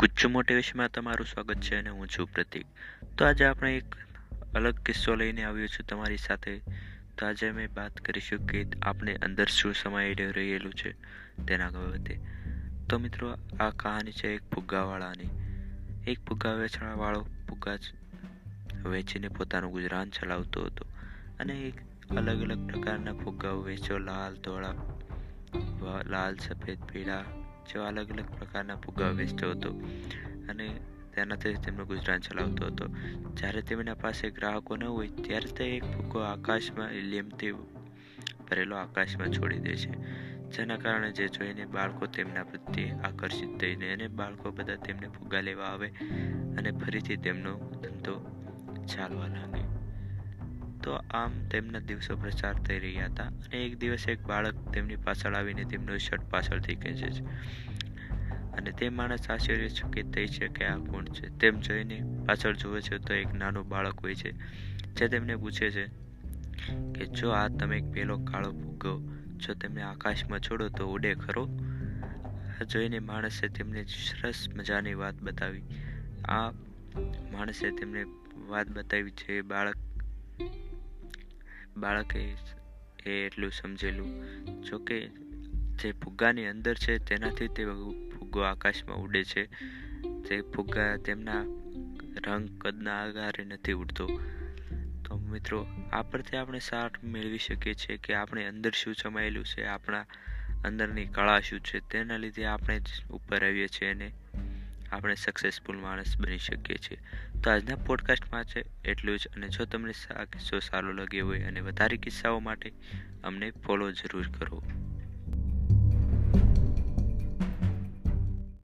ગુચ્છુ મોટિવેશનમાં તમારું સ્વાગત છે અને હું છું પ્રતિક. તો આજે આપણે એક અલગ કિસ્સો લઈને આવ્યો છું તમારી સાથે. તો આજે અમે વાત કરીશું કે આપણે અંદર શું સમાઈ રહેલું છે તેના બાબતે. તો મિત્રો, આ કહાની છે એક ફુગ્ગાવાળાની એક ફુગ્ગા વેચવાવાળો ફુગ્ગા વેચીને પોતાનું ગુજરાન ચલાવતો હતો અને એક અલગ અલગ પ્રકારના ફુગ્ગાઓ વેચો, લાલ ધોળા, લાલ સફેદ પીળા જેવા અલગ અલગ પ્રકારના ફુગ્ગા વેચતો હતો અને તેનાથી તેમનું ગુજરાન ચલાવતો હતો. જ્યારે તેમના પાસે ગ્રાહકો ન હોય, ત્યારે તે એક ફુગ્ગો આકાશમાં લેમથી ભરેલો આકાશમાં છોડી દે છે. જેના કારણે જે જોઈને બાળકો તેમના પ્રત્યે આકર્ષિત થઈને અને બાળકો બધા તેમને ફુગ્ગા લેવા આવે અને ફરીથી તેમનો ધંધો ચાલવા લાગે. તો આમ તેમના દિવસો પ્રચાર થઈ રહ્યા હતા અને એક દિવસ એક બાળક તેમની પાછળ આવીને તેમનો શર્ટ પાછળથી ખેંચે છે. અને તે માણસ આશ્ચર્યચકિત થઈ છે કે આ કોણ છે? તેમ જોઈને પાછળ જુએ છે તો એક નાનું બાળક હોય છે, જે તેમને પૂછે છે કે, જો આ તમે પેલો કાળો ભૂગો, જો તેમને આકાશમાં છોડો તો ઉડે ખરો? જોઈને માણસે તેમને સરસ મજાની વાત બતાવી. આ માણસે તેમને વાત બતાવી છે બાળક બાળકે એ એટલું સમજેલું. જોકે જે ફુગ્ગાની અંદર છે તેનાથી તે ફુગ્ગો આકાશમાં ઉડે છે. તે ફુગ્ગા તેમના રંગ કદના આધારે નથી ઉડતો. તો મિત્રો, આ પરથી આપણે સાર મેળવી શકીએ છીએ કે આપણે અંદર શું સમાયેલું છે, આપણા અંદરની કળા શું છે, તેના લીધે આપણે ઉપર આવીએ છીએ અને આપણે સક્સેસફુલ માણસ બની શકીએ છીએ. તો આજના પોડકાસ્ટમાં છે એટલું જ. અને જો તમને આ કિસ્સો સારો લાગ્યો હોય અને વધારે કિસ્સાઓ માટે અમને ફોલો જરૂર કરો.